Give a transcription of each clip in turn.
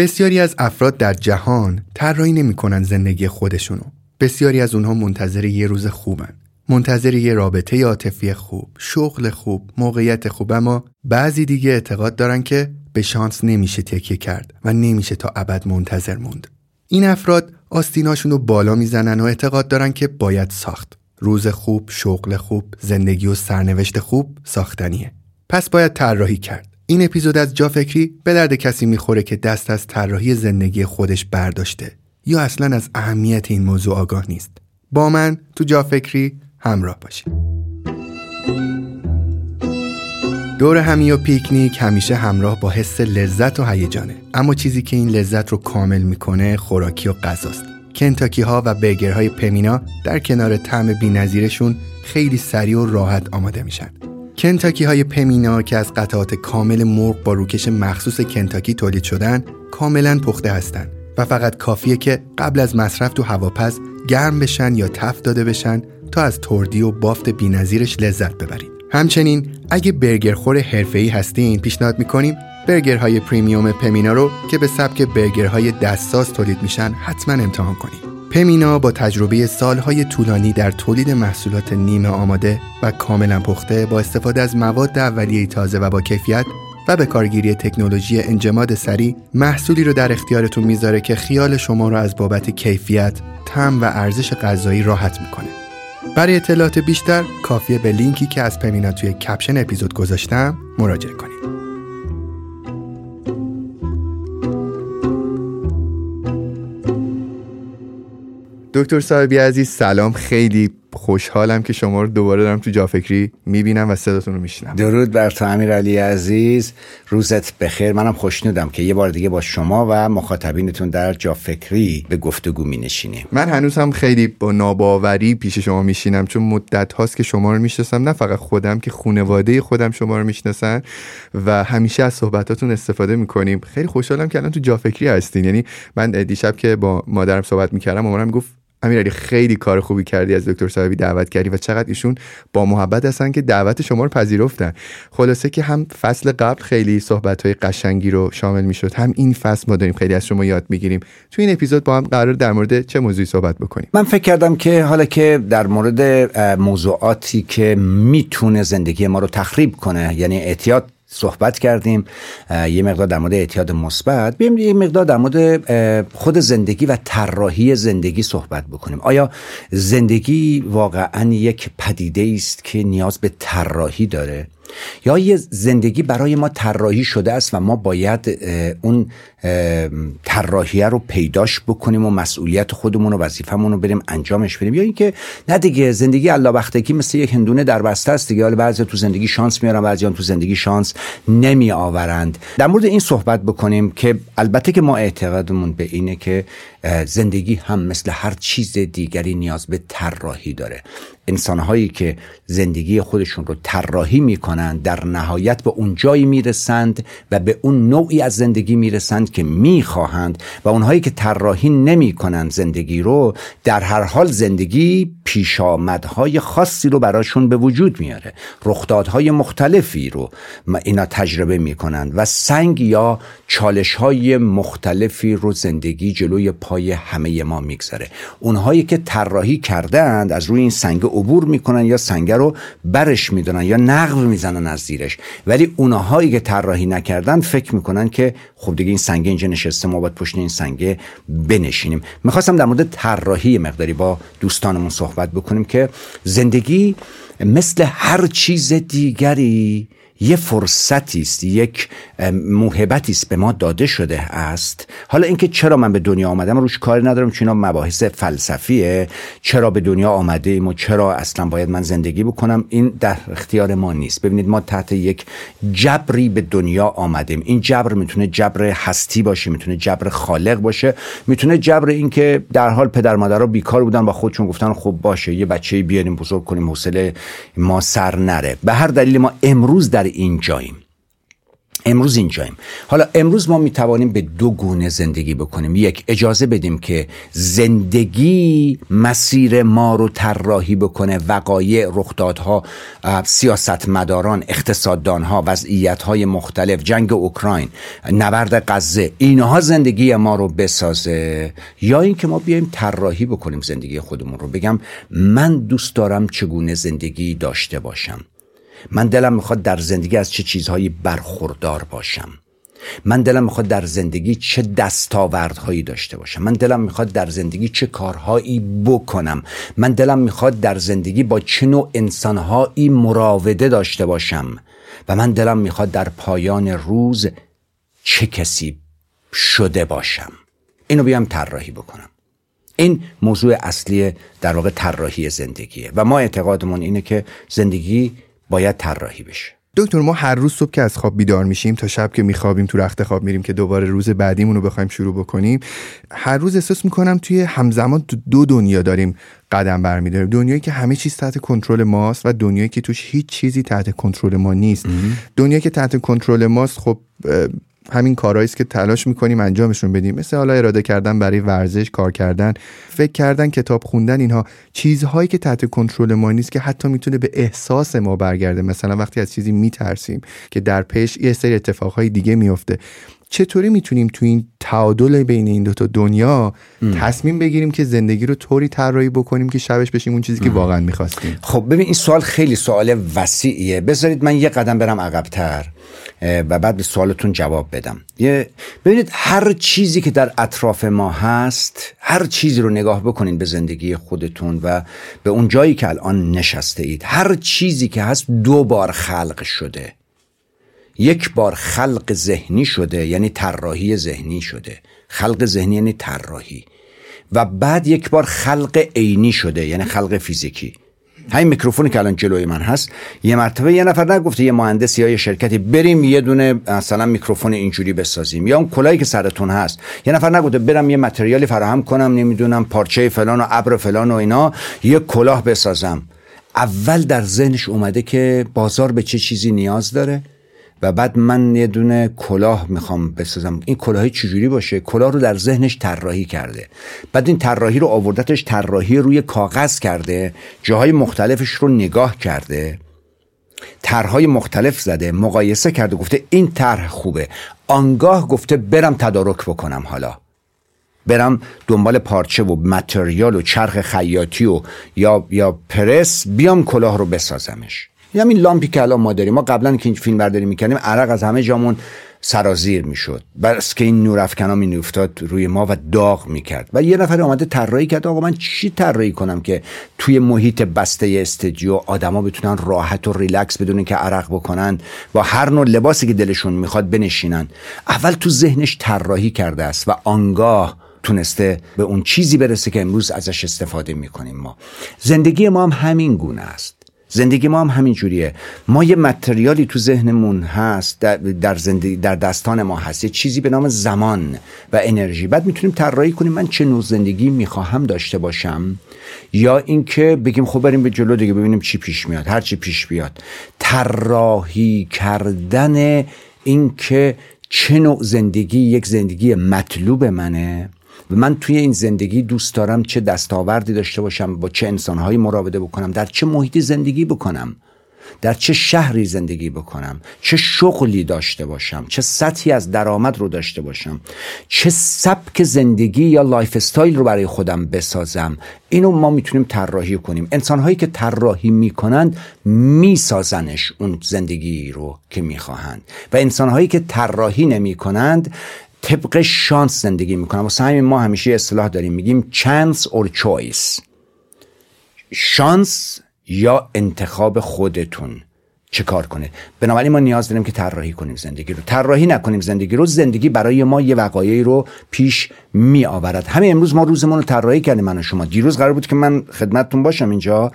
بسیاری از افراد در جهان طراحی نمی‌کنن زندگی خودشونو. بسیاری از اونها منتظر یه روز خوبن. منتظر یه رابطه عاطفی خوب شغل خوب موقعیت خوب اما بعضی دیگه اعتقاد دارن که به شانس نمیشه تکیه کرد و نمیشه تا ابد منتظر موند. این افراد آستیناشون رو بالا می‌زنن و اعتقاد دارن که باید ساخت. روز خوب شغل خوب زندگی و سرنوشت خوب ساختنیه. پس باید طراحی کرد. این اپیزود از جا فکری به درد کسی می‌خوره که دست از طراحی زندگی خودش برداشته یا اصلا از اهمیت این موضوع آگاه نیست. با من تو جا فکری همراه باشید دور همی و پیکنیک همیشه همراه با حس لذت و هیجانه. اما چیزی که این لذت رو کامل می‌کنه خوراکی و غذاست. کنتاکی ها و برگرهای پمینا در کنار طعم بینظیرشون خیلی سریع و راحت آماده میشن. کنتاکی های پمینا که از قطعات کامل مرغ با روکش مخصوص کنتاکی تولید شدن کاملا پخته هستند و فقط کافیه که قبل از مصرف تو هواپز گرم بشن یا تف داده بشن تا از تردی و بافت بینظیرش لذت ببرید. همچنین اگه برگرخور حرفه‌ای هستین پیشنهاد می‌کنیم برگرهای پریمیوم پمینا رو که به سبک برگرهای دستساز تولید میشن حتما امتحان کنید. پمینا با تجربه سالهای طولانی در تولید محصولات نیمه آماده و کاملا پخته با استفاده از مواد اولیه تازه و با کیفیت و به کارگیری تکنولوژی انجماد سریع محصولی رو در اختیارتون می‌ذاره که خیال شما رو از بابت کیفیت، تم و ارزش غذایی راحت می‌کنه. برای اطلاعات بیشتر کافیه به لینکی که از پمینا توی کپشن اپیزود گذاشتم مراجعه کنید. دکتر صاحبی عزیز سلام خیلی خوشحالم که شما رو دوباره دارم تو جافکری می‌بینم و صداتون رو میشنم درود بر تو امیر علی عزیز. روزت بخیر. منم خوشنودم که یه بار دیگه با شما و مخاطبینتون در جافکری به گفتگو می نشینیم من هنوز هم خیلی با ناباوری پیش شما میشینم چون مدت هاست که شما رو می‌شناسم. نه فقط خودم که خانواده خودم شما رو می‌شناسن و همیشه از صحبتاتون استفاده می‌کنیم. خیلی خوشحالم که الان تو جافکری هستین. یعنی من دیشب که با مادرم صحبت می‌کردم مامانم گفت امیرعلی خیلی کار خوبی کردی از دکتر صاحبی دعوت کردی و چقدر ایشون با محبت هستن که دعوت شما رو پذیرفتن. خلاصه که هم فصل قبل خیلی صحبت های قشنگی رو شامل می‌شد هم این فصل ما داریم خیلی از شما یاد می‌گیریم. تو این اپیزود با هم قرار در مورد چه موضوعی صحبت بکنیم؟ من فکر کردم که حالا که در مورد موضوعاتی که می‌تونه زندگی ما رو تخریب کنه یعنی اعتیاد صحبت کردیم یه مقدار در مورد اعتیاد مثبت. بیایم یه مقدار در مورد خود زندگی و طراحی زندگی صحبت بکنیم. آیا زندگی واقعا یک پدیده است که نیاز به طراحی داره؟ یا یه زندگی برای ما طراحی شده است و ما باید اون طراحیه رو پیداش بکنیم و مسئولیت خودمون و وظیفمون رو بریم انجامش بدیم. یا اینکه نه دیگه زندگی الله بختگی مثل یک هندونه در بسته است دیگه. حالا بعضی تو زندگی شانس میارن بعضی تو زندگی شانس نمی آورند در مورد این صحبت بکنیم که البته که ما اعتقادمون به اینه که زندگی هم مثل هر چیز دیگری نیاز به طراحی داره. انسانهایی که زندگی خودشون رو طراحی می‌کنند در نهایت به اون جایی می‌رسند و به اون نوعی از زندگی می‌رسند که می‌خواهند و اونهایی که طراحی نمی‌کنند زندگی رو در هر حال زندگی پیشامدهای خاصی رو براشون به وجود میاره. رخدادهای مختلفی رو اینا تجربه می‌کنند و سنگ یا چالش های مختلفی رو زندگی جلوی پای همه ما می‌گذاره اونهایی که طراحی کردند از روی این سنگ عبور می‌کنن یا سنگ رو برش می‌دونن یا نقب می‌زنن از زیرش. ولی اونهایی که طراحی نکردن فکر می‌کنن که خب دیگه این سنگ اینجا نشسته ما باید پشت این سنگ بنشینیم. می‌خواستم در مورد طراحی مقداری با دوستانمون صحبت بکنیم که زندگی مثل هر چیز دیگری یه فرصتی است یک موهبتی است به ما داده شده است. حالا اینکه چرا من به دنیا آمدم روش کاری ندارم چون مباحث فلسفیه. چرا به دنیا آمده ایم و چرا اصلا باید من زندگی بکنم این در اختیار ما نیست. ببینید ما تحت یک جبری به دنیا آمدیم. این جبر می‌تونه جبر هستی باشه می‌تونه جبر خالق باشه می‌تونه جبر اینکه در حال پدر مادرها بیکار بودن با خودشون گفتن خب باشه یه بچه بیاریم بزرگ کنیم حوصله ما سر نره. به هر دلیل ما امروز در این جاییم. امروز اینجاییم حالا امروز ما می توانیم به دو گونه زندگی بکنیم. یک اجازه بدیم که زندگی مسیر ما رو طراحی بکنه. وقایع رخدادها سیاستمداران اقتصاددانها وضعیتهای مختلف جنگ اوکراین نبرد غزه اینها زندگی ما رو بسازه. یا اینکه ما بیایم طراحی بکنیم زندگی خودمون رو. بگم من دوست دارم چگونه زندگی داشته باشم. من دلم می‌خواد در زندگی از چه چیزهایی برخوردار باشم. من دلم می‌خواد در زندگی چه دستاوردهایی داشته باشم. من دلم می‌خواد در زندگی چه کارهایی بکنم. من دلم می‌خواد در زندگی با چه نوع انسانهایی مراوده داشته باشم. و من دلم می‌خواد در پایان روز چه کسی شده باشم. اینو بیام طراحی بکنم. این موضوع اصلی در واقع طراحی زندگیه. و ما اعتقادمون اینه که زندگی باید طراحی بشه. دکتر ما هر روز صبح که از خواب بیدار میشیم تا شب که میخوابیم تو رخت خواب میریم که دوباره روز بعدیمون رو بخوایم شروع بکنیم هر روز احساس می‌کنم توی همزمان تو دو دنیا داریم قدم برمیداریم. دنیایی که همه چیز تحت کنترل ماست و دنیایی که توش هیچ چیزی تحت کنترل ما نیست. دنیایی که تحت کنترل ماست خب همین کارهایی است که تلاش می‌کنیم انجامشون بدیم. مثل حالا اراده کردن برای ورزش کار کردن فکر کردن کتاب خوندن اینها چیزهایی که تحت کنترل ما نیست که حتی می‌تونه به احساس ما برگرده. مثلا وقتی از چیزی میترسیم که در پیش یه سری اتفاقهای دیگه میفته چطوری می‌تونیم تو این تعادل بین این دوتا دنیا تصمیم بگیریم که زندگی رو طوری طراحی بکنیم که شبش بشیم اون چیزی که واقعا می‌خواستیم؟ خب ببین این سوال خیلی سوال وسیعیه. بذارید من یه قدم برم عقبتر. و بعد به سوالتون جواب بدم. ببینید هر چیزی که در اطراف ما هست هر چیزی رو نگاه بکنید به زندگی خودتون و به اون جایی که الان نشسته اید هر چیزی که هست دو بار خلق شده. یک بار خلق ذهنی شده یعنی طراحی ذهنی شده. خلق ذهنی یعنی طراحی. و بعد یک بار خلق عینی شده یعنی خلق فیزیکی. همین میکروفونی که الان جلوی من هست. یه مرتبه یه نفر نگفته یه مهندس یا یه شرکتی بریم یه دونه مثلا میکروفون اینجوری بسازیم یا اون کلاهی که سرتون هست. یه نفر نگفته برم یه متریالی فراهم کنم نمی‌دونم پارچه فلان و ابر فلان و اینا یه کلاه بسازم. اول در ذهنش اومده که بازار به چه چیزی نیاز داره؟ و بعد من یه دونه کلاه می‌خوام بسازم. این کلاه چجوری باشه؟ کلاه رو در ذهنش طراحی کرده. بعد این طراحی رو آوردتش طراحی روی کاغذ کرده جاهای مختلفش رو نگاه کرده طرحهای مختلف زده مقایسه کرده گفته این طرح خوبه. آنگاه گفته برم تدارک بکنم حالا. برم دنبال پارچه و متریال و چرخ خیاطی و یا یا پرس بیام کلاه رو بسازمش. همین لامپی که الان ما داریم. ما قبلا که این فیلم برداری می‌کردیم عرق از همه جامون سرازیر می‌شد. بس که این نور افکنا می افتاد روی ما و داغ می‌کرد. و یه نفر آمده طراحی کرد. آقا من چی طراحی کنم که توی محیط بسته استدیو آدما بتونن راحت و ریلکس بدون که عرق بکنن با هر نوع لباسی که دلشون می‌خواد بنشینن. اول تو ذهنش طراحی کرده است و آنگاه تونسته به اون چیزی برسه که امروز ازش استفاده می‌کنیم ما. زندگی ما هم همین گونه است. زندگی ما هم همین جوریه. ما یه متریالی تو ذهنمون هست در, در, زندگی در دستان ما هست. یه چیزی به نام زمان و انرژی. بعد می‌تونیم طراحی کنیم من چه نوع زندگی می‌خواهم داشته باشم؟ یا اینکه بگیم خب بریم به جلو دیگه ببینیم چی پیش میاد. هر چی پیش بیاد. طراحی کردن اینکه چه نوع زندگی یک زندگی مطلوب منه. من توی این زندگی دوست دارم چه دستاوردی داشته باشم با چه انسانهایی مراوده بکنم در چه محیطی زندگی بکنم در چه شهری زندگی بکنم چه شغلی داشته باشم چه سطحی از درآمد رو داشته باشم چه سبک زندگی یا lifestyle رو برای خودم بسازم. اینو ما می‌تونیم طراحی کنیم. انسانهایی که طراحی می‌کنند میسازنش اون زندگی رو که می‌خواهند. و انسانهایی که طراحی نمی‌کنند طبق شانس زندگی می‌کنن. واسه همین ما همیشه اصطلاح داریم. میگیم chance or choice شانس یا انتخاب خودتون چه کار کنه. بنابراین ما نیاز داریم که طراحی کنیم زندگی رو. طراحی نکنیم زندگی رو زندگی برای ما یه وقایعی رو پیش می آورد همه امروز ما روزمون رو طراحی کردیم من و شما. دیروز قرار بود که من خدمتتون باشم اینجا.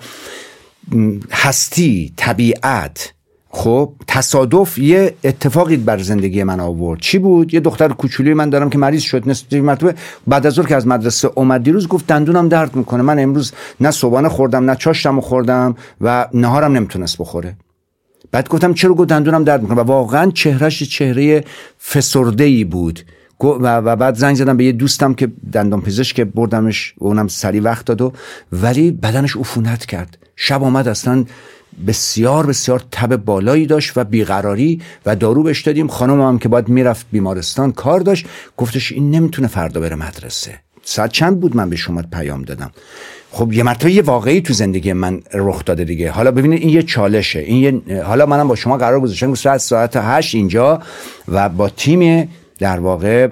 هستی طبیعت خب تصادف یه اتفاقی بر زندگی من آورد. چی بود؟ یه دختر کوچولی من دارم که مریض شد نصف مرتبه. بعد از که از مدرسه اومد دیروز گفت دندونم درد می‌کنه. من امروز نه صبحانه خوردم نه چاشتم خوردم و نهارم نمی‌تونست بخوره. بعد گفتم چرا گفت دندونم درد می‌کنه؟ و واقعا چهرش چهره فسرده ای بود و بعد زنگ زدم به یه دوستم که دندان پزشک که بردمش اونم سری وقت داد و ولی بدنش عفونت کرد. شب آمد اصلا بسیار بسیار تب بالایی داشت و بیقراری و دارو بهش دادیم. خانم هم که باید می‌رفت بیمارستان کار داشت. گفتش این نمی‌تونه فردا بره مدرسه. ساعت چند بود من به شما پیام دادم؟ خب یه مرتبه یه واقعی تو زندگی من رخ داده دیگه. حالا ببینید این یه چالشه. این یه حالا منم با شما قرار گذاشتم. ساعت ساعت هشت اینجا و با تیم در واقع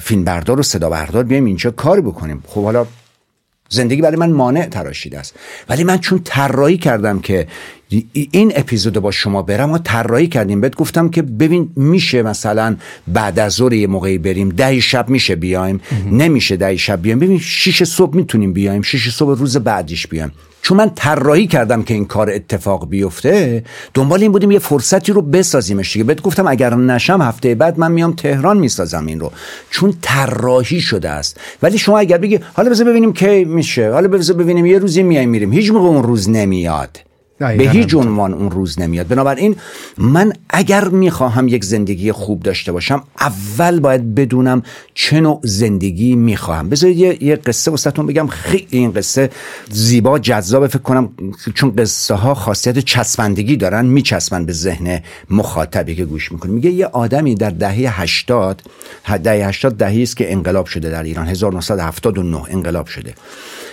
فیلم و صدا بردار بیایم اینجا کار بکنیم. خب حالا زندگی برای من مانع تراشیده است. ولی من چون طراحی کردم که این اپیزود با شما برم و طراحی کردیم. بهت گفتم که ببین میشه مثلا بعد از ظهر یه موقعی بریم ده شب میشه بیایم. نمیشه ده شب بیایم. ببین شیش صبح می‌تونیم بیایم شیش صبح روز بعدیش بیایم. چون من طراحی کردم که این کار اتفاق بیفته دنبال این بودیم یه فرصتی رو بسازیمش دیگه. بهت گفتم اگر نشم هفته بعد من میام تهران می‌سازم این رو. چون طراحی شده است. ولی شما اگر بگی حالا بذار ببینیم کی میشه حالا بذار ببینیم یه روزی میایم میریم. هیچ موقع اون روز نمیاد. به هیچ عنوان اون روز نمیاد. بنابراین من اگر می‌خواهم یک زندگی خوب داشته باشم اول باید بدونم چه نوع زندگی می‌خواهم. بذارید یه, یه قصه وسطتون بگم. خیلی این قصه زیبا جذاب. فکر کنم چون قصه ها خاصیت چسبندگی دارن میچسبن به ذهن مخاطبی که گوش می‌کنه. میگه یه آدمی در دهه 80 دهه 80 دهی است که انقلاب شده در ایران. 1979 انقلاب شده.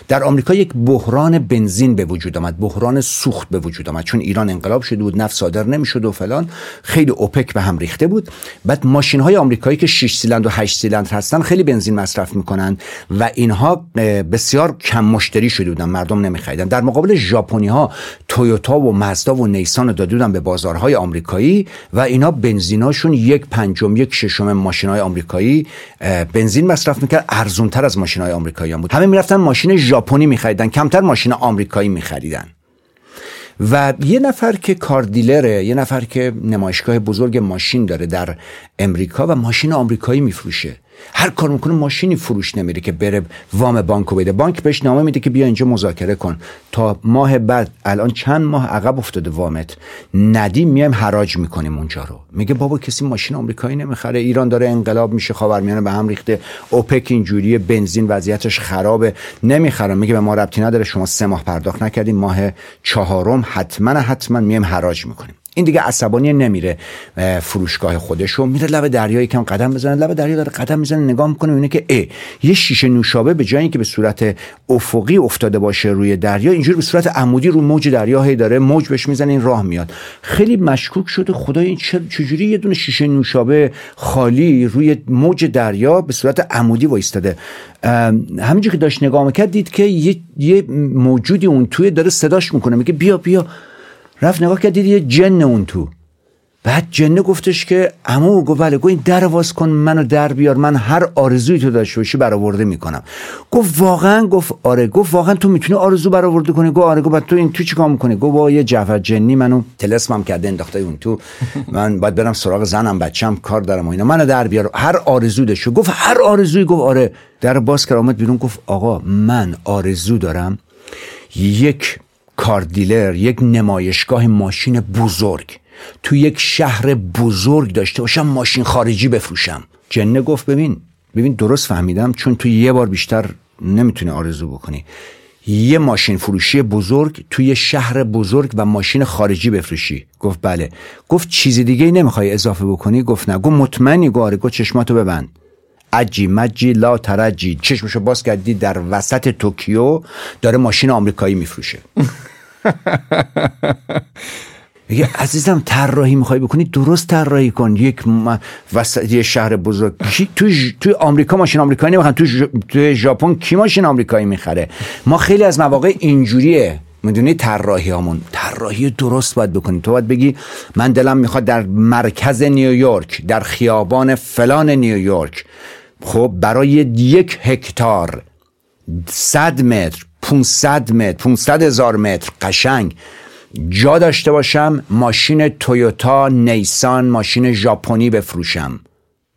در آمریکا یک بحران بنزین به وجود آمد بحران سوخت به وجود آمد. چون ایران انقلاب شده بود نفت صادر نمی‌شد و فلان خیلی اوپک به هم ریخته بود. بعد ماشین های آمریکایی که 6 سیلندر و 8 سیلندر هستن خیلی بنزین مصرف می‌کنن و اینها بسیار کم مشتری شده بودن مردم نمیخریدن. در مقابل ژاپنی ها تویوتا و مازدا و نیسان رو داده به بازارهای آمریکایی و اینا بنزیناشون یک پنجم یک ششم ماشین های آمریکایی بنزین مصرف می‌کرد. ارزونتر از ماشین های آمریکایی بود. همه می‌رفتن ماشین ژاپنی میخریدن کمتر ماشین آمریکایی میخریدن. و یه نفر که کار دیلره یه نفر که نمایشگاه بزرگ ماشین داره در امریکا و ماشین آمریکایی میفروشه. هر کار می‌کنه ماشینی فروش نمیره که بره وام بانکو بده. بانک بهش نامه میده که بیا اینجا مذاکره کن. تا ماه بعد الان چند ماه عقب افتاده وامت. ندیم میایم حراج می‌کنیم اونجا رو. میگه بابا کسی ماشین آمریکایی نمی‌خره. ایران داره انقلاب میشه خاورمیانه به هم ریخته. اوپک اینجوری بنزین وضعیتش خرابه. نمی‌خرم. میگه به ما ربطی نداره. شما سه ماه پرداخت نکردیم ماه چهارم حتما حتما میایم حراج می‌کنیم. این دیگه عصبانی نمیره فروشگاه خودش و میره لب دریا یکم قدم بزنه. لب دریا داره قدم می‌زنه نگاه می‌کنه اینه که ای یه شیشه نوشابه به جای اینکه به صورت افقی افتاده باشه روی دریا اینجوری به صورت عمودی رو موج دریا هی داره موج بهش می‌زنه این راه میاد. خیلی مشکوک شده. خدا این چجوری یه دونه شیشه نوشابه خالی روی موج دریا به صورت عمودی وایستاده؟ همینجور که داشت نگاه می‌کرد دید که یه, یه موجودی اون توی داره صداش می‌کنه. میگه بیا بیا. رفت نگاه کرد دید یه جن اون تو. بعد جنه گفتش که امو گفت بله گفت این در واز کن منو در بیار من هر آرزوی تو داشته باشی برآورده می‌کنم. گفت واقعا؟ گفت آره گفت واقعا تو می‌تونی آرزو برآورده کنی؟ گفت آره گفت تو این تو چیکار می‌کنی؟ گفت با یه جعفر جنی منو تلسمم کرده انداخته اون تو. من باید برم سراغ زنم بچم کار دارم و اینا. منو در بیار. هر آرزو داشت. گفت هر آرزویی؟ گفت آره. در باز کرد اومد بیرون گفت آقا من آرزو دارم یک کار دیلر یک نمایشگاه ماشین بزرگ. تو یک شهر بزرگ داشته باشم ماشین خارجی بفروشم. جنه گفت ببین ببین درست فهمیدم چون تو یه بار بیشتر نمی‌تونی آرزو بکنی. یه ماشین فروشی بزرگ توی شهر بزرگ و ماشین خارجی بفروشی. گفت بله. گفت چیز دیگه نمی‌خوای اضافه بکنی؟ گفت نه. گفت مطمئنی. گفت آره. گفت چشماتو ببند. عجی مجی لا ترجی. چشمشو باز کردی در وسط توکیو داره ماشین آمریکایی میفروشه. میگه عزیزم طراحی می‌خوای بکنی؟ درست طراحی کن. یک وسط یه شهر بزرگ. توی توی آمریکا ماشین آمریکایی نمی‌خرن. توی توی ژاپن کی ماشین آمریکایی می‌خره؟ ما خیلی از مواقع اینجوریه. می‌دونی طراحی هامون طراحی درست باید بکنی. تو باید بگی من دلم می‌خواد در مرکز نیویورک در خیابان فلان نیویورک. خب برای یک هکتار صد متر 500 متر 500 هزار متر قشنگ. جا داشته باشم ماشین تویوتا نیسان ماشین ژاپنی بفروشم.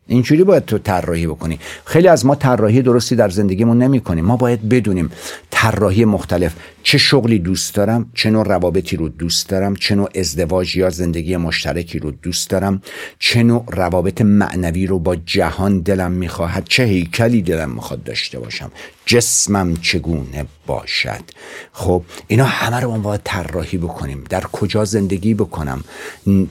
اینجوری باید تو طراحی بکنی. خیلی از ما طراحی درستی در زندگیمون نمی کنیم ما باید بدونیم طراحی مختلف چه شغلی دوست دارم چه نوع روابطی رو دوست دارم چه نوع ازدواج یا زندگی مشترکی رو دوست دارم چه نوع روابط معنوی رو با جهان دلم می‌خواهد چه هیکلی دلم می‌خواد داشته باشم جسمم چگونه باشد. خب اینا همه رو باید طراحی بکنیم در کجا زندگی بکنم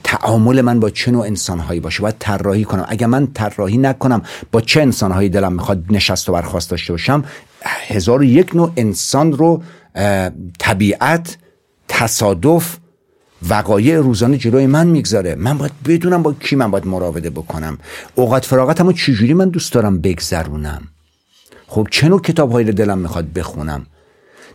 تعامل من با چه نوع انسانهایی باشه باید طراحی کنم. اگر من طراحی نکنم با چه انسانهایی دلم می‌خواد نشست و برخواست داشته باشم هزار و یک نوع انسان رو طبیعت تصادف وقایع روزانه جلوی من می‌گذاره. من باید بدونم با کی من باید مراوده بکنم. اوقات فراغتمو چجوری من دوست دارم بگذرونم؟ خب چه نوع کتاب هایی دلم می‌خواد بخونم؟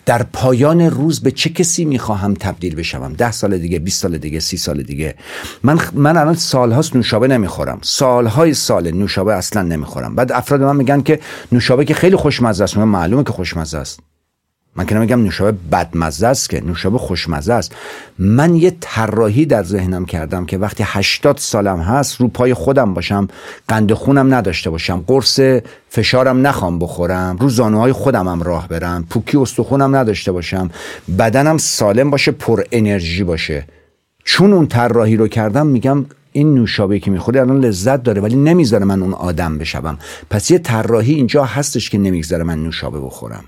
در پایان روز به چه کسی می‌خواهم تبدیل بشوم؟ ده سال دیگه 20 سال دیگه سی سال دیگه. من من الان سالهاست نوشابه نمی‌خورم. سالهای سال نوشابه اصلا نمی‌خورم. بعد افراد من میگن که نوشابه که خیلی خوشمزه است. معلومه که خوشمزه است. من که نمیگم نوشابه بدمزه است که نوشابه خوشمزه است. من یه طراحی در ذهنم کردم که وقتی 80 سالم هست رو پای خودم باشم قند خونم نداشته باشم قرص فشارم نخوام بخورم رو زانوهای خودم هم راه برم پوکی استخونم نداشته باشم بدنم سالم باشه پر انرژی باشه. چون اون طراحی رو کردم میگم این نوشابه که می‌خوره الان لذت داره ولی نمی‌ذاره من اون آدم بشم پس یه طراحی اینجا هستش که نمی‌ذاره من نوشابه بخورم.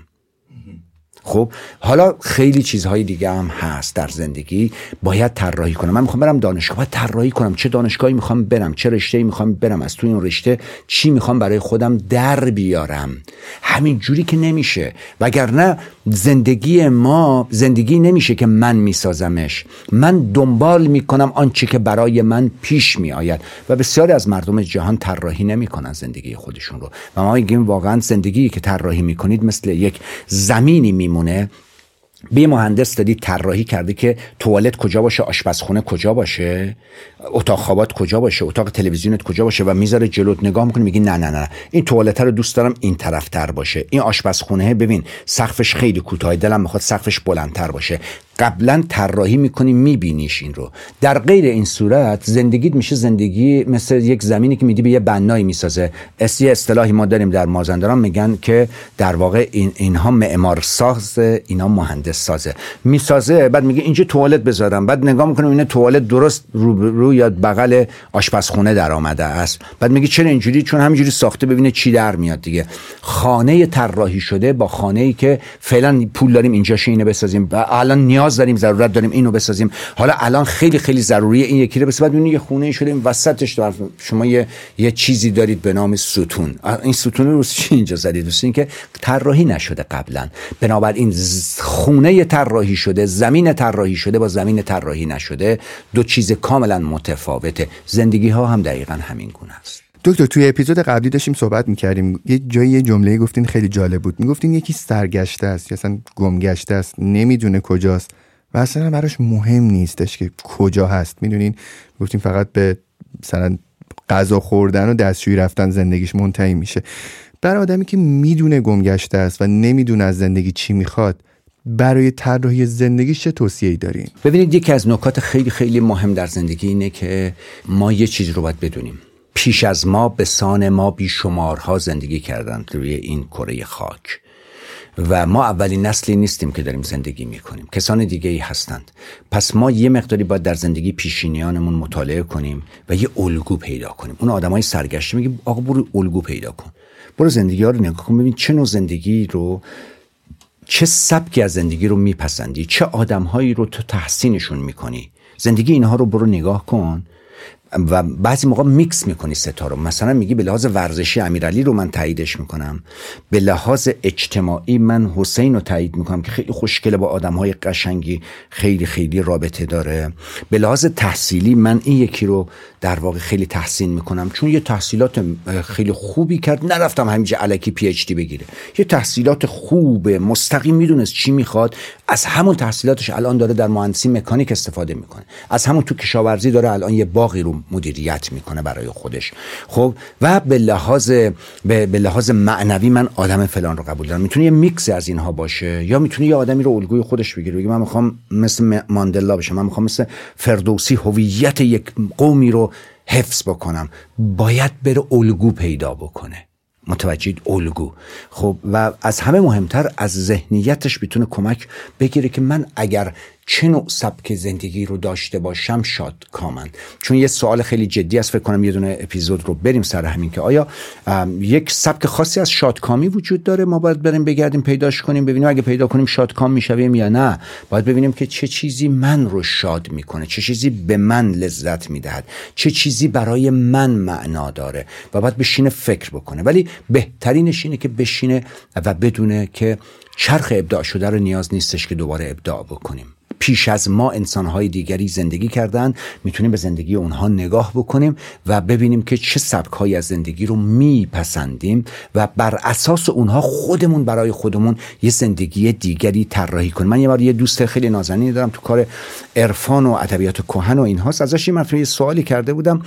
خب حالا خیلی چیزهای دیگه هم هست در زندگی. باید طراحی کنم. من می‌خوام برم دانشگاه باید طراحی کنم. چه دانشگاهی می‌خوام برم چه رشته‌ای می‌خوام برم از توی اون رشته چی می‌خوام برای خودم در بیارم. همین جوری که نمیشه. وگرنه زندگی ما زندگی نمیشه که من میسازمش. من دنبال می‌کنم آنچه که برای من پیش میآید. و بسیاری از مردم جهان طراحی نمی‌کنن زندگی خودشون رو. و ما میگیم واقعا زندگی که طراحی می‌کنید مثل یک زمینی میمونه. به مهندس دادی طراحی کرده که توالت کجا باشه آشپزخونه کجا باشه اتاق خوابات کجا باشه اتاق تلویزیونت کجا باشه و می‌ذاره جلوت نگاه می‌کنه میگی نه نه نه این توالت رو دوست دارم این طرفتر باشه. این آشپزخونه ببین سقفش خیلی کوتاه دلم می‌خواد سقفش بلندتر باشه. قبلا طراحی می‌کنی میبینیش این رو. در غیر این صورت زندگیت میشه زندگی مثل یک زمینی که میدی به یه بنایی می‌سازه. اسی اصطلاحی ما داریم در مازندران میگن که در واقع این اینها معمار ساز اینا مهندس سازه. می‌سازه بعد میگه اینجا توالت بذارم. بعد نگاه می‌کنم این توالت درست رو, رو یا بغل آشپزخونه در آمده است. بعد میگه چرا اینجوری؟ چون همینجوری ساخته ببینه چی در میاد دیگه. خانه طراحی شده با خانه ای که فعلا پول داریم اینجاش اینو بسازیم. الان نیاز داریم ضرورت داریم اینو بسازیم. حالا الان خیلی خیلی ضروریه این یکی رو بس بعد یه خونه شده این وسطش شما یه یه چیزی دارید به نام ستون. این ستون رو چی اینجا زدید؟ این که طراحی نشده قبلا. بنابراین خونه طراحی شده زمین طراحی شده با زمین طراحی نشده. دو چیز کاملا متفاوته. زندگی ها هم دقیقا همین گونه است. دکتر توی اپیزود قبلی داشتیم صحبت می‌کردیم. یه جایی یه جمله گفتین خیلی جالب بود. می‌گفتین یکی سرگشته است یا اصلا گمگشته است نمی‌دونه کجاست. و اصلا براش مهم نیستش که کجا هست. می‌دونین؟ گفتیم فقط به مثلا غذا خوردن و دستشویی رفتن زندگیش منتهی میشه. برای آدمی که می‌دونه گمگشته است و نمی‌دونه از زندگی چی می‌خواد برای طراحی زندگیش چه توصیه‌ای دارین؟ ببینید یکی از نکات خیلی خیلی مهم در زندگی اینه که ما یه چیز رو باید بدونیم. پیش از ما به سان ما بیشمارها زندگی کردند روی این کره خاک. و ما اولین نسلی نیستیم که داریم زندگی می‌کنیم. کسان دیگه ای هستند. پس ما یه مقداری باید در زندگی پیشینیانمون مطالعه کنیم و یه الگو پیدا کنیم. اون آدمای سرگشته میگه آقا برو الگو پیدا کن. برو زندگی ها رو نگاه کن. ببین چه نوع زندگی رو چه سبکی از زندگی رو میپسندی. چه آدمهایی رو تو تحسینشون می‌کنی. زندگی اینها رو برو نگاه کن. و بعضی موقع میکس می‌کنی ستا رو. مثلا میگی به لحاظ ورزشی امیرعلی رو من تاییدش می‌کنم. به لحاظ اجتماعی من حسین رو تایید می‌کنم که خیلی خوشگله با آدم های قشنگی خیلی خیلی رابطه داره. به لحاظ تحصیلی من این یکی رو در واقع خیلی تحسین می‌کنم. چون یه تحصیلات خیلی خوبی کرد نرفتم همینجا علکی پی اچ دی بگیره. یه تحصیلات خوبه مستقیم می‌دونست چی می‌خواد. از همون تحصیلاتش الان داره در مهندسی مکانیک استفاده می‌کنه. از همون تو کشاورزی داره الان یه باقی رو مدیریت می‌کنه برای خودش. خب و به لحاظ به, لحاظ معنوی من آدم فلان رو قبول دارم. می‌تونه یه میکس از اینها باشه یا می‌تونه یه آدمی رو الگوی خودش بگیره بگه من می‌خوام مثل ماندلا بشم من می‌خوام مثل فردوسی هویت یک قومی رو حفظ بکنم. باید بره الگو پیدا بکنه. متوجه الگو. خب و از همه مهمتر از ذهنیتش می‌تونه کمک بگیره که من اگر چه نوع سبک زندگی رو داشته باشم؟ شاد کامن. چون یه سوال خیلی جدی است فکر کنم یه دونه اپیزود رو بریم سر همین که آیا یک سبک خاصی از شادکامی وجود داره؟ ما باید بریم بگردیم پیداش کنیم ببینیم اگه پیدا کنیم شادکام می‌شویم یا نه. باید ببینیم که چه چیزی من رو شاد می‌کنه چه چیزی به من لذت می‌دهد چه چیزی برای من معنا داره و باید بشینه فکر بکنه. ولی بهترینش اینه که بشینه و بدونه که چرخ ابداع شده رو نیاز نیستش که دوباره ابداع بکنیم. پیش از ما انسانهای دیگری زندگی کردن. می‌تونیم به زندگی اونها نگاه بکنیم و ببینیم که چه سبکهایی از زندگی رو میپسندیم و بر اساس اونها خودمون برای خودمون یه زندگی دیگری طراحی کنیم. من یه بار یه دوست خیلی نازنینی دارم تو کار عرفان و ادبیات کهن و اینهاست. ازش یه یه سوالی کرده بودم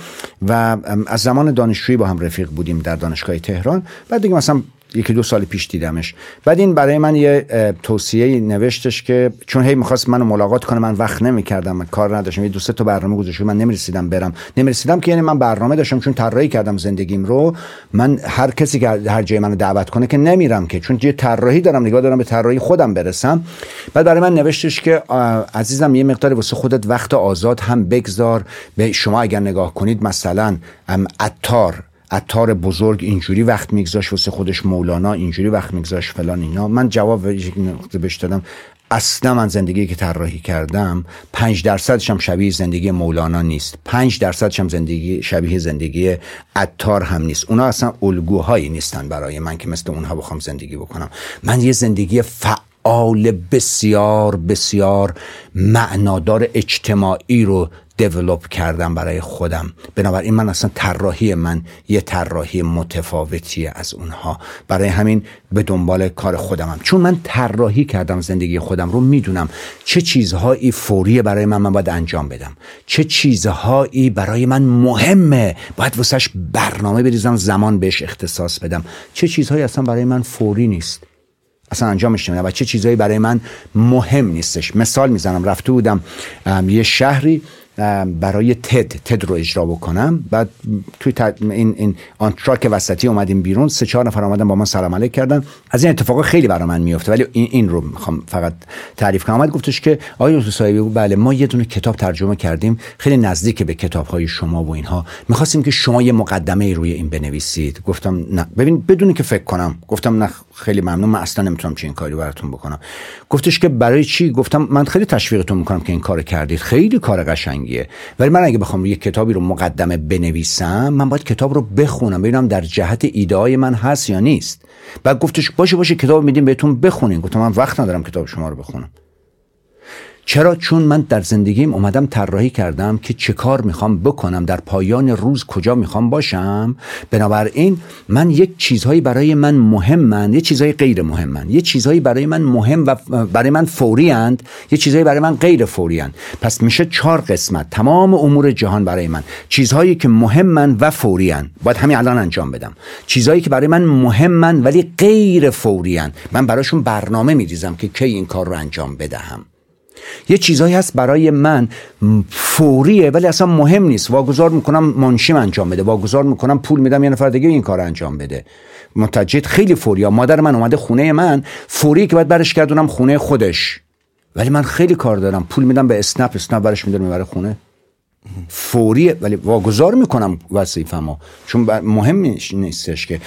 و از زمان دانشجویی با هم رفیق بودیم در دانشگاه تهران. بعد دیگه مثلا یکی دو سال پیش دیدمش. بعد این برای من یه توصیه نوشتش که چون هی می‌خواست منو ملاقات کنه من وقت نمی‌کردم من کار نداشتم. یه دو سه تا برنامه گذاشته من نمی‌رسیدم برم. نمی‌رسیدم که یعنی من برنامه داشتم چون طراحی کردم زندگیم رو. من هر کسی که هر جای منو دعوت کنه که نمیرم که. چون یه طراحی دارم نگاه دارم به طراحی خودم برسم. بعد برای من نوشتش که عزیزم یه مقدار واسه خودت وقت آزاد هم بگذار. به شما اگر نگاه کنید مثلا عطار. عطار بزرگ اینجوری وقت میگذاشت واسه خودش مولانا اینجوری وقت میگذاشت فلان اینا. من جواب بهش دادم. اصلا من زندگی که طراحی کردم پنج درصدش هم شبیه زندگی مولانا نیست. پنج درصدش هم زندگی شبیه زندگی عطار هم نیست. اونا اصلا الگوهایی نیستن برای من که مثل اونها بخوام زندگی بکنم. من یه زندگی فعال بسیار بسیار معنادار اجتماعی رو دیولوب کردم برای خودم. بنابراین من اصلا طراحی من یه طراحی متفاوتیه از اونها. برای همین به دنبال کار خودمم. چون من طراحی کردم زندگی خودم رو می‌دونم چه چیزهایی فوریه برای من من باید انجام بدم. چه چیزهایی برای من مهمه. باید واسش برنامه بریزم زمان بهش اختصاص بدم. چه چیزهایی اصلا برای من فوری نیست. اصلا انجامش نمیدم و چه چیزهایی برای من مهم نیستش. مثال می‌زنم. رفته بودم یه شهری برای تد تد رو اجرا بکنم. بعد توی این این آنتراک وسطی اومدیم بیرون. سه چهار نفر اومدن با ما سلام علیک کردن. از این اتفاقا خیلی برای من میفته ولی این, این رو می‌خوام فقط تعریف کنم. اومد گفتش که آقای دکتر صاحبی بله ما یه دونه کتاب ترجمه کردیم. خیلی نزدیک به کتاب های شما و اینها. می‌خواستیم که شما یه مقدمه روی این بنویسید. گفتم نه. ببین بدونی که فکر کنم. گفتم نه خیلی ممنون. من اصلا نمی‌تونم چه این کاری براتون بکنم. گفتش که برای چی؟ گفتم من خیلی تشویقتون می‌کنم که این کار کردید. خیلی کار قشنگیه. ولی من اگه بخوام یه کتابی رو مقدمه بنویسم من باید کتاب رو بخونم ببینم در جهت ایده من هست یا نیست. بعد گفتش باشه باشه کتاب میدیم بهتون بخونین گفتم من وقت ندارم کتاب شما رو بخونم. چرا چون من در زندگیم اومدم طراحی کردم که چه کار می‌خوام بکنم در پایان روز کجا می‌خوام باشم؟ بنابراین من یک چیزهایی برای من مهمن یه چیزهای غیر مهمن. یه چیزهایی برای من مهم و برای من فوری اند یه چیزهایی برای من غیر فوری اند پس میشه چهار قسمت تمام امور جهان برای من. چیزهایی که مهمن و فوری اند باید همین الان انجام بدم. چیزهایی که برای من مهمن ولی غیر فوری اند من براشون برنامه میریزم که کی این کار رو انجام بدهم. یه چیزهایی هست برای من فوریه ولی اصلا مهم نیست. واگذار می‌کنم منشیم انجام بده. واگذار می‌کنم پول میدم یه نفر دیگه این کار انجام بده. متجد خیلی فوری مادر من اومده خونه من فوری که باید برش گردونم خونه خودش. ولی من خیلی کار دارم. پول میدم به اسنپ اسنپ برش میدارم می‌بره خونه. فوری ولی واگذار می‌کنم وظیفه‌مو. چون مهم نیستش که.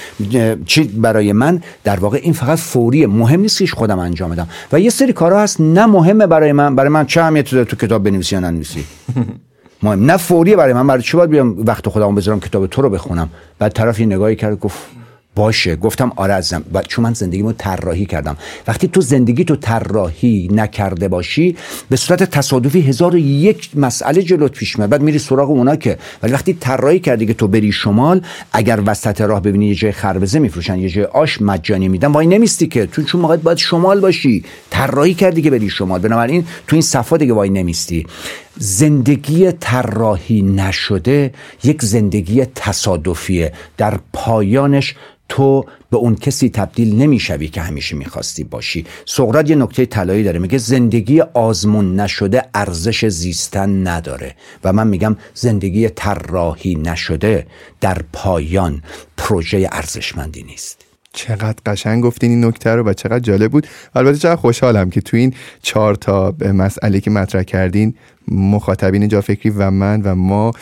چی برای من در واقع این فقط فوریه. مهم نیست که خودم انجام بدم. و یه سری کارها هست نه مهمه برای من. برای من چه اهمیتی تو, تو کتاب بنویسی یا ننویسی؟ مهم. نه فوریه برای من. برای چی باید بیام وقت خودم بذارم کتاب تو رو بخونم؟ بعد طرف یه نگاهی کرد گفت باشه. گفتم آره و چون من زندگیمو طراحی کردم. وقتی تو زندگی تو طراحی نکرده باشی به صورت تصادفی هزار و یک مسئله جلوت پیش میاد. بعد میری سراغ اونا که ولی وقتی طراحی کردی که تو بری شمال اگر وسط راه ببینی یه جای خربزه میفروشن یه جای آش مجانی میدن وای نمیستی که. تو چون موقع باید شمال باشی. طراحی کردی که بری شمال. بنابراین تو این صفا دیگه وای نمیستی. زندگی طراحی نشده یک زندگی تصادفیه. در پایانش تو به اون کسی تبدیل نمی‌شوی که همیشه می‌خواستی باشی. سقراط یه نکته طلایی داره میگه زندگی آزمون نشده ارزش زیستن نداره. و من میگم زندگی طراحی نشده در پایان پروژه ارزشمندی نیست. چقدر قشنگ گفتین این نکته رو و چقدر جالب بود. البته چقدر خوشحالم که تو این چهار تا مسئله که مطرح کردین مخاطبین جا فکری و من و ما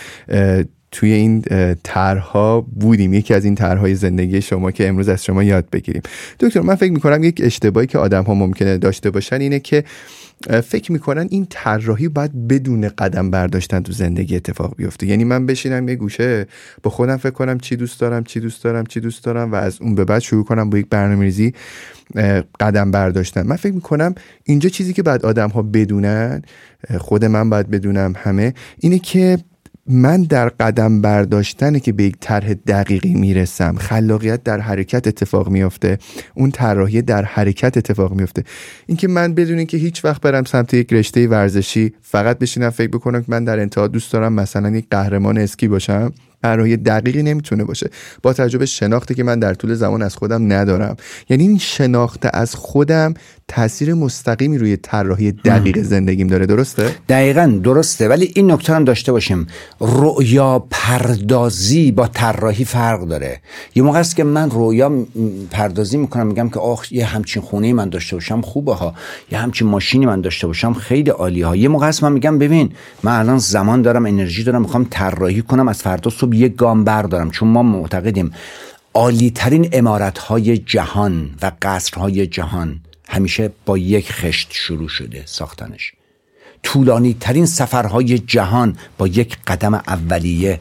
توی این طرحها بودیم. یکی از این طرحهای زندگی شما که امروز از شما یاد بگیریم. دکتر من فکر می‌کنم یک اشتباهی که آدم ها ممکنه داشته باشن اینه که فکر می‌کنن این طراحی باید بدون قدم برداشتن تو زندگی اتفاق بیفته. یعنی من بشینم یه گوشه با خودم فکر کنم چی دوست دارم چی دوست دارم چی دوست دارم و از اون به بعد شروع کنم با یک برنامه‌ریزی قدم برداشتن. من فکر می‌کنم اینجا چیزی که بعد آدم ها بدونن خود من باید بدونم همه اینه که من در قدم برداشتنه که به یک طرح دقیقی می‌رسم خلاقیت در حرکت اتفاق میافته اون طراحی در حرکت اتفاق میافته. اینکه من بدون که هیچ وقت برم سمت یک رشته ورزشی فقط بشینم فکر بکنم که من در انتها دوست دارم مثلا یک قهرمان اسکی باشم برای دقیقی نمی‌تونه باشه. با تجربه شناختی که من در طول زمان از خودم ندارم. یعنی این شناخت از خودم تاثیر مستقیمی روی طراحی دقیق زندگیم داره درسته؟ دقیقا درسته ولی این نکته هم داشته باشیم. رؤیا پردازی با طراحی فرق داره. یه موقع است که من رؤیا پردازی می‌کنم میگم که آخ یه همچین خونه من داشته باشم خوبه ها. یه همچین ماشینی من داشته باشم خیلی عالی ها. یه موقع است من میگم ببین من الان زمان دارم انرژی دارم می‌خوام طراحی کنم از فردا صبح یک گام بردارم چون ما معتقدیم عالی ترین امارت های جهان و قصرهای جهان همیشه با یک خشت شروع شده ساختنش. طولانی ترین سفرهای جهان با یک قدم اولیه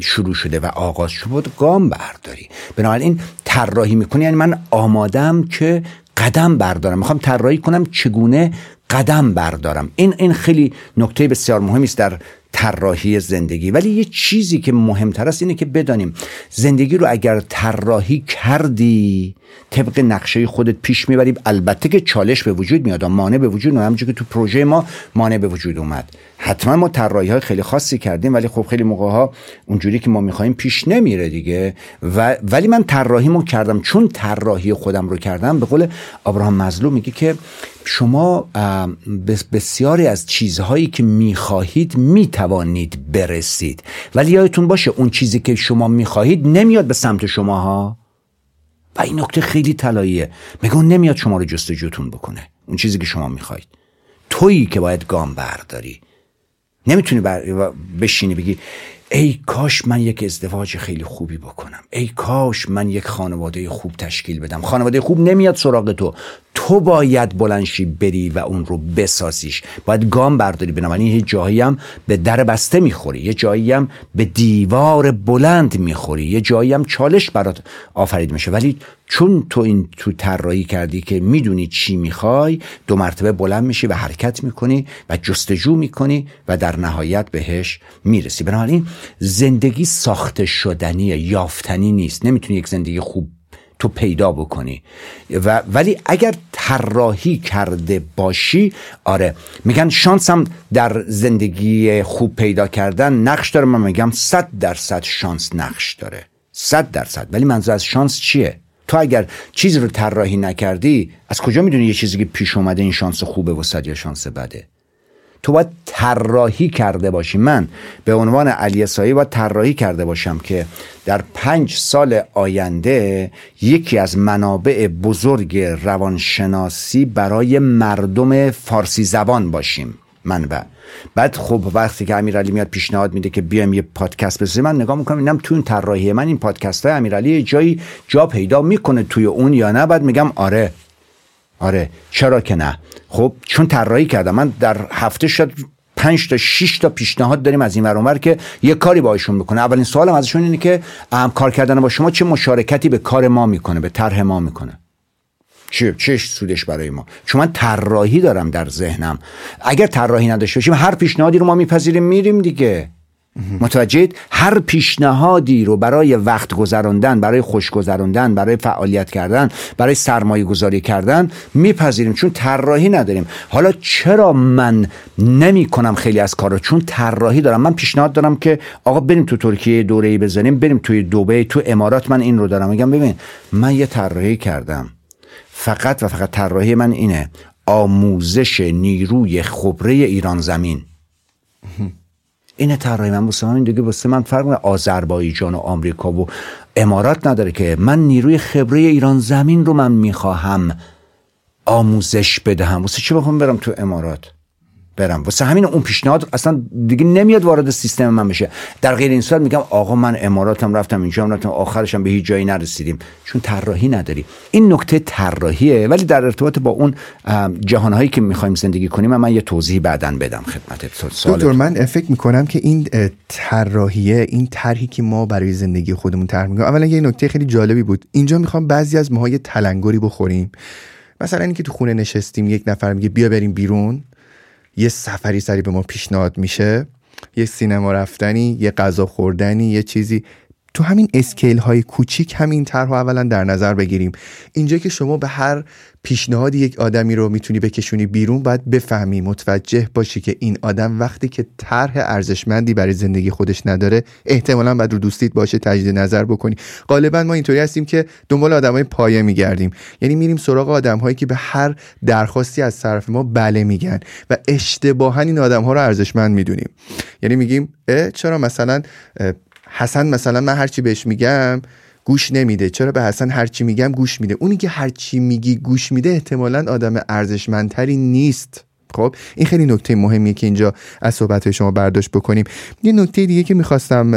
شروع شده و آغاز شده. گام برداری. بنابراین طراحی می‌کنی. یعنی من آمادم که قدم بردارم. می‌خوام طراحی کنم چگونه قدم بردارم. این این خیلی نکته بسیار مهمی است در طراحی زندگی. ولی یه چیزی که مهمتر است اینه که بدانیم زندگی رو اگر طراحی کردی طبق نقشه خودت پیش می‌بری. البته که چالش به وجود میاد مانع به وجود میاد. که تو پروژه ما مانع به وجود اومد. حتما ما طراحی های خیلی خاصی کردیم ولی خب خیلی موقع ها اونجوری که ما می‌خوایم پیش نمیره دیگه. و ولی من طراحیمو کردم. چون طراحی خودم رو کردم به قول ابراهام مظلوم میگه که شما بسیاری از چیزهایی که می‌خواهید می‌توانید برسید. ولی یادتون باشه اون چیزی که شما می‌خواهید نمیاد به سمت شما ها و این نکته خیلی طلاییه. میگه اون نمیاد شما رو جستجوتون بکنه. اون چیزی که شما می‌خواهید. تویی که باید گام برداری. نمی‌تونی بر... بشینی بگی ای کاش من یک ازدواج خیلی خوبی بکنم. ای کاش من یک خانواده خوب تشکیل بدم. خانواده خوب نمیاد سراغ تو. تو باید بلنشی بری و اون رو بسازیش. باید گام برداری بنابراین یه جایی هم به در بسته می‌خوری. یه جایی هم به دیوار بلند می‌خوری. یه جایی هم چالش برات آفرید میشه. ولی چون تو این تو طراحی کردی که می‌دونی چی می‌خوای دو مرتبه بلند میشی و حرکت می‌کنی و جستجو می‌کنی و در نهایت بهش می‌رسی. بنابراین زندگی ساخته شدنیه یافتنی نیست. نمی‌تونی یک زندگی خوب تو پیدا بکنی. و ولی اگر طراحی کرده باشی آره. میگن شانسم در زندگی خوب پیدا کردن نقش داره. من میگم صد درصد شانس نقش داره. صد درصد. ولی منظور از شانس چیه؟ تو اگر چیزی رو طراحی نکردی از کجا می‌دونی یه چیزی که پیش اومده این شانس خوبه و یا شانس بده؟ تو باید طراحی کرده باشی. من به عنوان علی سایی باید طراحی کرده باشم که در پنج سال آینده یکی از منابع بزرگ روانشناسی برای مردم فارسی زبان باشیم. منبع بعد خب وقتی که امیرعلی میاد پیشنهاد میده که بیایم یه پادکست بسازیم من نگاه می‌کنم اینم تو این طراحی من این پادکست های امیرعلی جایی جا پیدا می‌کنه توی اون یا نه. بعد میگم آره. آره. چرا که نه؟ خب چون طراحی کردم من در هفته شد پنج تا 6 تا پیشنهاد داریم از این ور که یه کاری باشون بکنه. اولین سوالم ازشون اینه که هم کار کردن با شما چه مشارکتی به کار ما می‌کنه به طرح ما می‌کنه؟ چه چش سودش برای ما؟ چون من طراحی دارم در ذهنم. اگر طراحی نداشته باشیم هر پیشنهادی رو ما میپذیریم میریم دیگه. متوجهید؟ هر پیشنهادی رو برای وقت گذراندن برای خوش گذراندن برای فعالیت کردن برای سرمایه گذاری کردن میپذیریم چون طراحی نداریم. حالا چرا من نمی کنم خیلی از کارا؟ چون طراحی دارم. من پیشنهاد دارم که آقا بریم تو ترکیه دوره ای بزنیم بریم توی دبی تو امارات من این رو دارم. میگم ببین من یه طراحی کردم. فقط و فقط طراحی من اینه. آموزش نیروی خبره ایران زمین. اینه طراحی من واسه همین دیگه واسه من فرق آذربایجان و آمریکا و امارات نداره که من نیروی خبره ایران زمین رو من می‌خواهم آموزش بدهم. واسه چی بخوام برم تو امارات؟ برم. واسه همین اون پیشنهاد اصلا دیگه نمیاد وارد سیستم من بشه. در غیر این صورت میگم آقا من اماراتم رفتم اینجا رفتم آخرشم به هیچ جایی نرسیدیم. چون طراحی نداری. این نکته طراحیه ولی در ارتباط با اون جهانهایی که می‌خوایم زندگی کنیم من یه توضیح بعدا بدم خدمت دکتر من فکر می‌کنم که این طراحیه این طرحی که ما برای زندگی خودمون طرح می‌کنیم. اولا یه نکته خیلی جالبی بود. اینجا می‌خوام بعضی از ماها تلنگری بخوریم. مثلا اینکه تو خونه نشستیم یک نفر میگه بیا بریم بیرون. یه سفری سری به ما پیشنهاد میشه یه سینما رفتنی یه غذا خوردنی یه چیزی تو همین اسکیل های کوچیک همین طرح اولا در نظر بگیریم. اینجا که شما به هر پیشنهاد یک آدمی رو می‌تونی بکشونی بیرون باید بفهمی متوجه باشی که این آدم وقتی که طرح ارزشمندی برای زندگی خودش نداره احتمالا باید رو دوستیت باشه تجدید نظر بکنی. غالبا ما اینطوری هستیم که دنبال آدمای پایه میگردیم. یعنی میریم سراغ آدمهایی که به هر درخواستی از طرف ما بله میگن و اشتباها این آدم ها رو ارزشمند می‌دونیم. یعنی میگیم چرا مثلا حسن مثلا من هرچی بهش میگم گوش نمیده. چرا به حسن هرچی میگم گوش میده؟ اونی که هرچی میگی گوش میده احتمالا آدم ارزشمندتری نیست. خب این خیلی نکته مهمیه که اینجا از صحبت شما برداشت بکنیم. یه نکته دیگه که می‌خواستم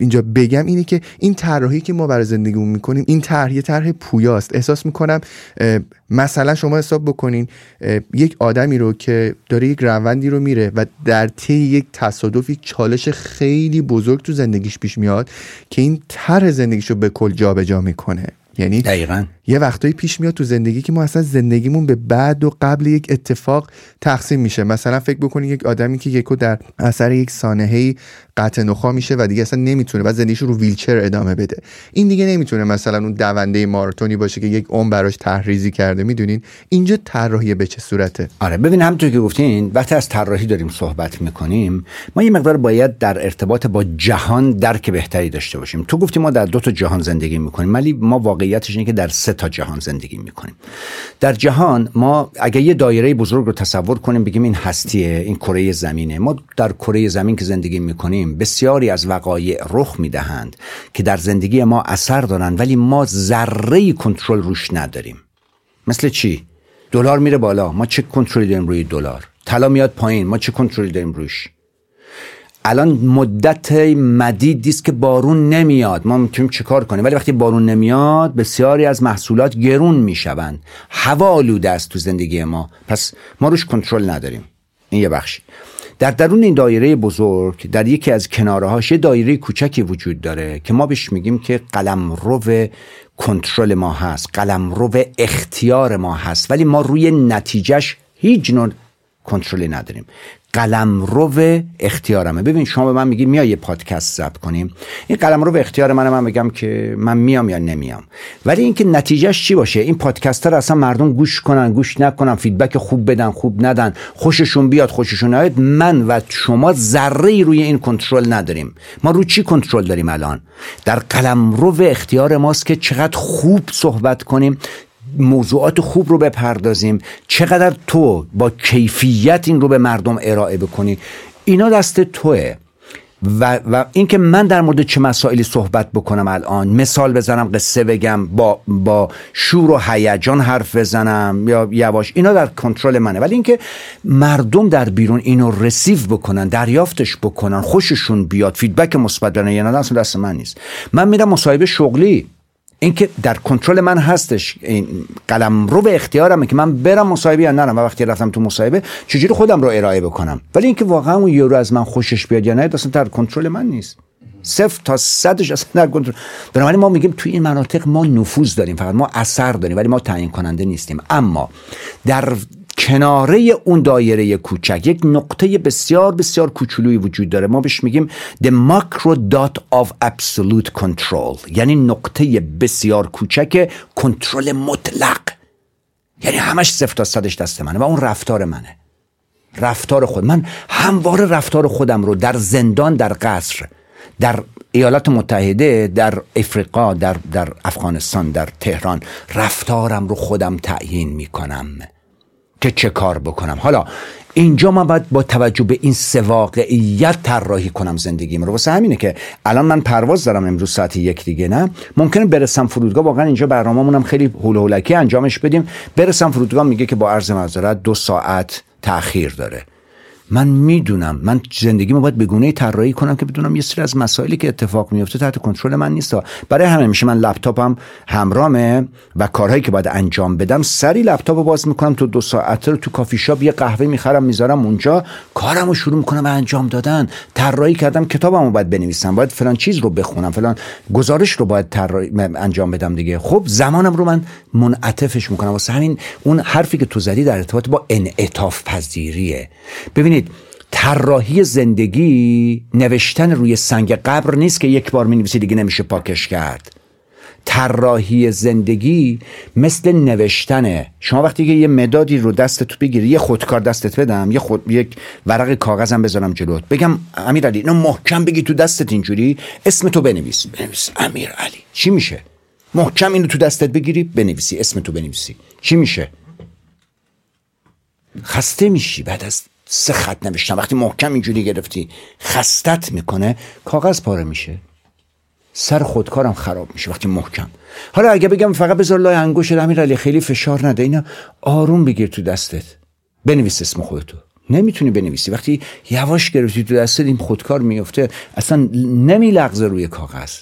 اینجا بگم اینه که این طراحی که ما برای زندگیمون می‌کنیم این طرح یه طرح پویاست. احساس می‌کنم مثلا شما حساب بکنین یک آدمی رو که داره یک روندی رو میره و در طی یک تصادف یک چالش خیلی بزرگ تو زندگیش پیش میاد که این طرح زندگیش رو به کل جابجا می‌کنه. یعنی دقیقا. یه وقتایی پیش میاد تو زندگی که ما اصلا زندگیمون به بعد و قبل یک اتفاق تقسیم میشه. مثلا فکر بکنید یک آدمی که یکو در اثر یک سانحه قطع نخا میشه و دیگه اصلا نمی‌تونه بعد زندگیش رو ویلچر ادامه بده. این دیگه نمی‌تونه مثلا اون دونده ماراتونی باشه که یک عمر براش تحریزی کرده می‌دونین؟ اینجا طراحی به چه صورته؟ آره ببین همونطور که گفتین وقتی از طراحی داریم صحبت می‌کنیم ما یه مقدار باید در ارتباط با جهان درک بهتری داشته باشیم. تو گفتی ما در دو تا جهان زندگی می‌کنیم ولی ما واقعیتش اینه که در تا جهان زندگی می‌کنیم. در جهان ما اگه یه دایره بزرگ رو تصور کنیم بگیم این هستیه این کره زمینه. ما در کره زمین که زندگی می‌کنیم بسیاری از وقایع رخ می‌دهند که در زندگی ما اثر دارند ولی ما ذره کنترل روش نداریم. مثل چی؟ دلار میره بالا ما چه کنترلی داریم روی دلار؟ طلا میاد پایین ما چه کنترلی داریم روش؟ الان مدت مدیدی است که بارون نمیاد. ما می‌تونیم چیکار کنیم؟ ولی وقتی بارون نمیاد بسیاری از محصولات گرون می‌شوند. هوا آلوده است تو زندگی ما. پس ما روش کنترل نداریم. این یه بخشی. در درون این دایره بزرگ در یکی از کنارهاش یه دایره کوچکی وجود داره که ما بهش میگیم که قلم رو کنترل ما هست. قلم رو اختیار ما هست. ولی ما روی نتیجهش هیچ نوع کنترلی نداریم. قلم رو اختیارمه. ببین شما به من میگی میای یه پادکست ضبط کنیم این قلم رو اختیار منه من بگم که من میام یا نمیام. ولی اینکه نتیجهش چی باشه؟ این پادکست رو اصلا مردم گوش کنن گوش نکنن فیدبک خوب بدن خوب ندن خوششون بیاد خوششون نیاد. من و شما ذره روی این کنترل نداریم. ما رو چی کنترل داریم الان؟ در قلم رو اختیار ماست که چقدر خوب صحبت کنیم موضوعات خوب رو بپردازیم. چقدر تو با کیفیت این رو به مردم ارائه بکنی؟ اینا دست توه. و, و اینکه من در مورد چه مسائلی صحبت بکنم الان مثال بزنم قصه بگم با با شور و هیجان حرف بزنم یا یواش اینا در کنترل منه. ولی اینکه مردم در بیرون اینو رسیو بکنن دریافتش بکنن خوششون بیاد فیدبک مثبت بدن یا نه دست من نیست. من میرم مصاحبه شغلی. اینکه در کنترل من هستش. این قلم رو به اختیارمه که من برم مصاحبه یا نرم. و وقتی رفتم تو مصاحبه چجوری خودم رو ارائه بکنم؟ ولی اینکه واقعا اون یورو از من خوشش بیاد یا نه اصلا در کنترل من نیست. صفر تا صدش اصلا در کنترل. بنابراین ما میگیم توی این مناطق ما نفوذ داریم. فقط ما اثر داریم ولی ما تعیین کننده نیستیم. اما در کناره اون دایره کوچک. یک نقطه بسیار بسیار کوچولویی وجود داره. ما بهش میگیم the macro dot of absolute control. یعنی نقطه بسیار کوچک کنترل مطلق. یعنی همش صفر تا صدش دست منه و اون رفتار منه. رفتار خود. من همواره رفتار خودم رو در زندان در قصر در ایالات متحده در افریقا در, در افغانستان در تهران رفتارم رو خودم تعیین می‌کنم. که چه کار بکنم. حالا اینجا من باید با توجه به این سه واقعیت طراحی کنم زندگیم رو. واسه همینه که الان من پرواز دارم امروز ساعت یک دیگه نه؟ ممکنه برسم فرودگاه واقعا اینجا برنامه‌مونم خیلی هول هولکی انجامش بدیم. برسم فرودگاه میگه که با عرض معذرت دو ساعت تاخیر داره. من می‌دونم. من زندگیمو باید به گونه طراحی کنم که بدونم یه سری از مسائلی که اتفاق میفته تحت کنترل من نیست. برای همه میشه. من لپتاپم همرامه و کارهایی که باید انجام بدم سری لپتاپ باز می‌کنم تو دو ساعت رو تو کافی شاپ. یه قهوه می‌خرم می‌ذارم اونجا. کارمو شروع می‌کنم به انجام دادن. طراحی کردم کتابمو باید بنویسم. باید فلان چیز رو بخونم. فلان گزارش رو باید انجام بدم دیگه. خب زمانم رو من منعطفش می‌کنم. واسه همین اون حرفی که تو زدی در ارتباط با انعطاف پذیریه. ببینید طراحی زندگی نوشتن روی سنگ قبر نیست که یک بار می دیگه نمیشه پاکش کرد. طراحی زندگی مثل نوشتنه. شما وقتی که یه مدادی رو دستت بگیری یه خودکار دستت بدم یه خود یک ورق کاغذم بذارم جلوت. بگم امیر علی اینو محکم بگی تو دستت اینجوری اسم تو بنویس بنویس امیر علی. چی میشه؟ محکم اینو تو دستت بگیری بنویسی. اسم تو بنویسی. چی میشه؟ خسته میشی بعد از سه خط نوشتم. وقتی محکم اینجوری گرفتی خستت می‌کنه کاغذ پاره میشه. سر خودکارم خراب میشه وقتی محکم. حالا اگه بگم فقط بذار لای انگوش امیر علی خیلی فشار نده اینا آروم بگیر تو دستت. بنویس اسم خودتو. نمی‌تونی بنویسی. وقتی یواش گرفتی تو دستت این خودکار میفته اصلا نمیلغزه روی کاغذ.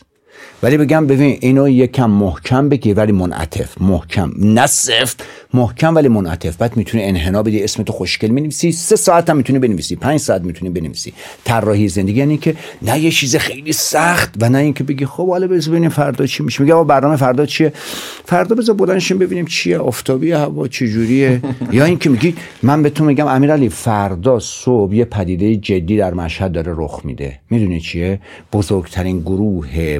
ولی بگم ببین اینو یکم محکم بگیر ولی منعطف. محکم. نه سفت محکم ولی منعطف. بعد می‌تونی انحنا بدی اسمتو خوشگل می‌نویسی. سه ساعت هم می‌تونی بنویسی. پنج ساعت می‌تونی بنویسی. طراحی زندگی یعنی که نه یه چیز خیلی سخت و نه اینکه بگی خب حالا بذار ببینیم فردا چی میشه. میگه برنامه فردا چیه؟ فردا بذار بلندشیم ببینیم چیه. آفتابی هوا چجوریه؟ یا اینکه میگی من به تو میگم امیرعلی فردا صبح یه پدیده جدی در مشهد داره رخ میده. می‌دونی چیه؟ بزرگترین گروه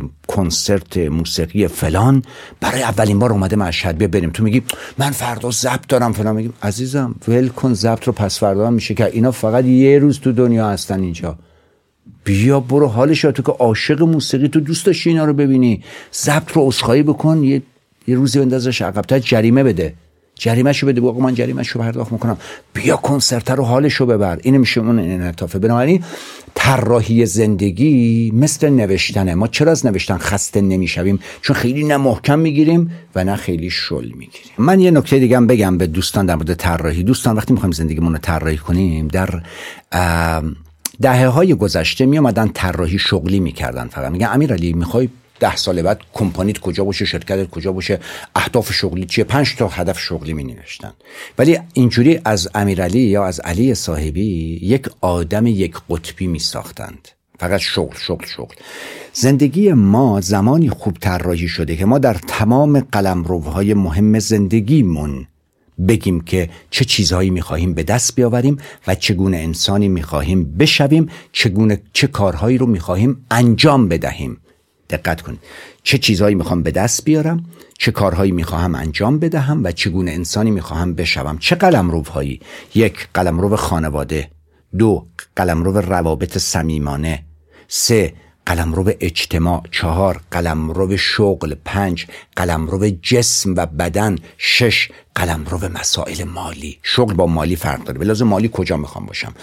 کنسرت موسیقی فلان. برای اولین بار اومده مشهد بیا بریم. تو میگی من فردا ضبط دارم فلان. میگیم عزیزم ول کن ضبط رو پس فردا میشه که اینا فقط یه روز تو دنیا هستن اینجا. بیا برو حالش تو که عاشق موسیقی تو دوست داشتی اینا رو ببینی. ضبط رو اسخایی بکن یه یه روزی بندازش عقبتر جریمه بده. جریمهشو بده. بگو من جریمهشو پرداخت می‌کنم. بیا کنسرت رو حالشو ببر. این میشه اون انعطافه بنابراین طراحی زندگی مثل نوشتنه. ما چرا از نوشتن خسته نمی‌شویم؟ چون خیلی نه محکم می‌گیریم و نه خیلی شل می‌گیریم. من یه نکته دیگه بگم به دوستان در مورد طراحی. دوستان وقتی می‌خوایم زندگیمون رو طراحی کنیم در دهه های گذشته می آمدن طراحی شغلی می‌کردن. فقط میگن امیرعلی می‌خوای ده سال بعد کمپانیت کجا باشه شرکتت کجا باشه اهداف شغلی چیه؟ پنج تا هدف شغلی می نوشتن ولی اینجوری از امیرعلی یا از علی صاحبی یک آدم یک قطبی می ساختند فقط شغل شغل شغل. زندگی ما زمانی خوب طراحی شده که ما در تمام قلمروهای مهم زندگیمون بگیم که چه چیزهایی می‌خواهیم به دست بیاوریم و چگونه انسانی می‌خواهیم بشویم چگونه چه کارهایی رو می‌خواهیم انجام بدهیم. دقت کنید. چه چیزهایی می‌خوام به دست بیارم چه کارهایی می‌خواهم انجام بدهم و چگونه انسانی می‌خواهم بشوم. چه قلمروهایی؟ یک قلمرو خانواده. دو قلمرو روابط صمیمانه. سه قلمرو اجتماع چهار قلمرو شغل پنج قلمرو جسم و بدن شش قلمرو مسائل مالی. شغل با مالی فرق داره. به لازم مالی کجا می‌خوام باشم؟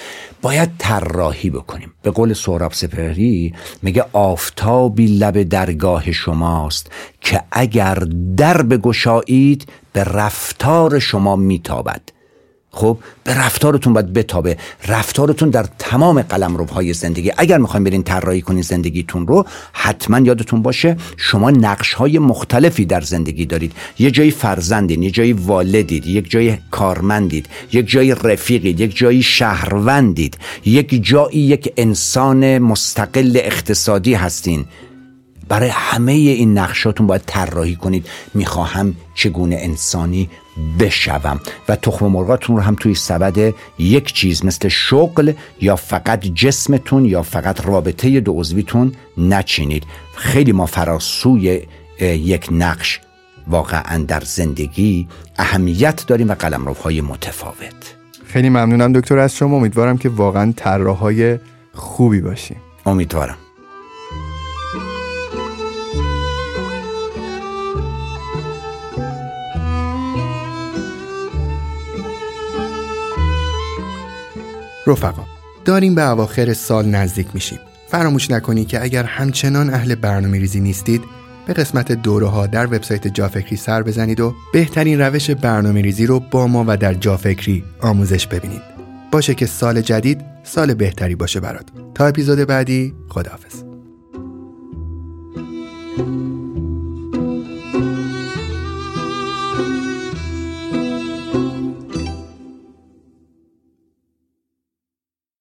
باید طراحی بکنیم. به قول سهراب سپهری میگه آفتابی لب درگاه شماست که اگر در بگشایید به رفتار شما میتابد. خب به رفتارتون باید بتابه. رفتارتون در تمام قلمروهای زندگی. اگر می‌خوایم برین طراحی کنین زندگیتون رو حتما یادتون باشه شما نقش های مختلفی در زندگی دارید. یه جایی فرزندین یه جایی والدید یک جایی کارمندید یک جایی رفیقید یک جایی شهروندید یک جایی یک انسان مستقل اقتصادی هستین. برای همه این نقشاتون باید طراحی کنید. می‌خواهم چگونه انسانی بشوم و تخم مرغاتون رو هم توی سبد یک چیز مثل شغل یا فقط جسمتون یا فقط رابطه دو عضویتون نچینید. خیلی ما فراسوی یک نقش واقعا در زندگی اهمیت داریم و قلمروهای متفاوت. خیلی ممنونم دکتر از شما امیدوارم که واقعا طراحهای خوبی باشیم. امیدوارم. رفقا داریم به اواخر سال نزدیک میشیم. فراموش نکنید که اگر همچنان اهل برنامه ریزی نیستید به قسمت دوره ها در وبسایت جافکری سر بزنید و بهترین روش برنامه ریزی رو با ما و در جافکری آموزش ببینید. باشه که سال جدید سال بهتری باشه برات. تا اپیزود بعدی خداحافظ.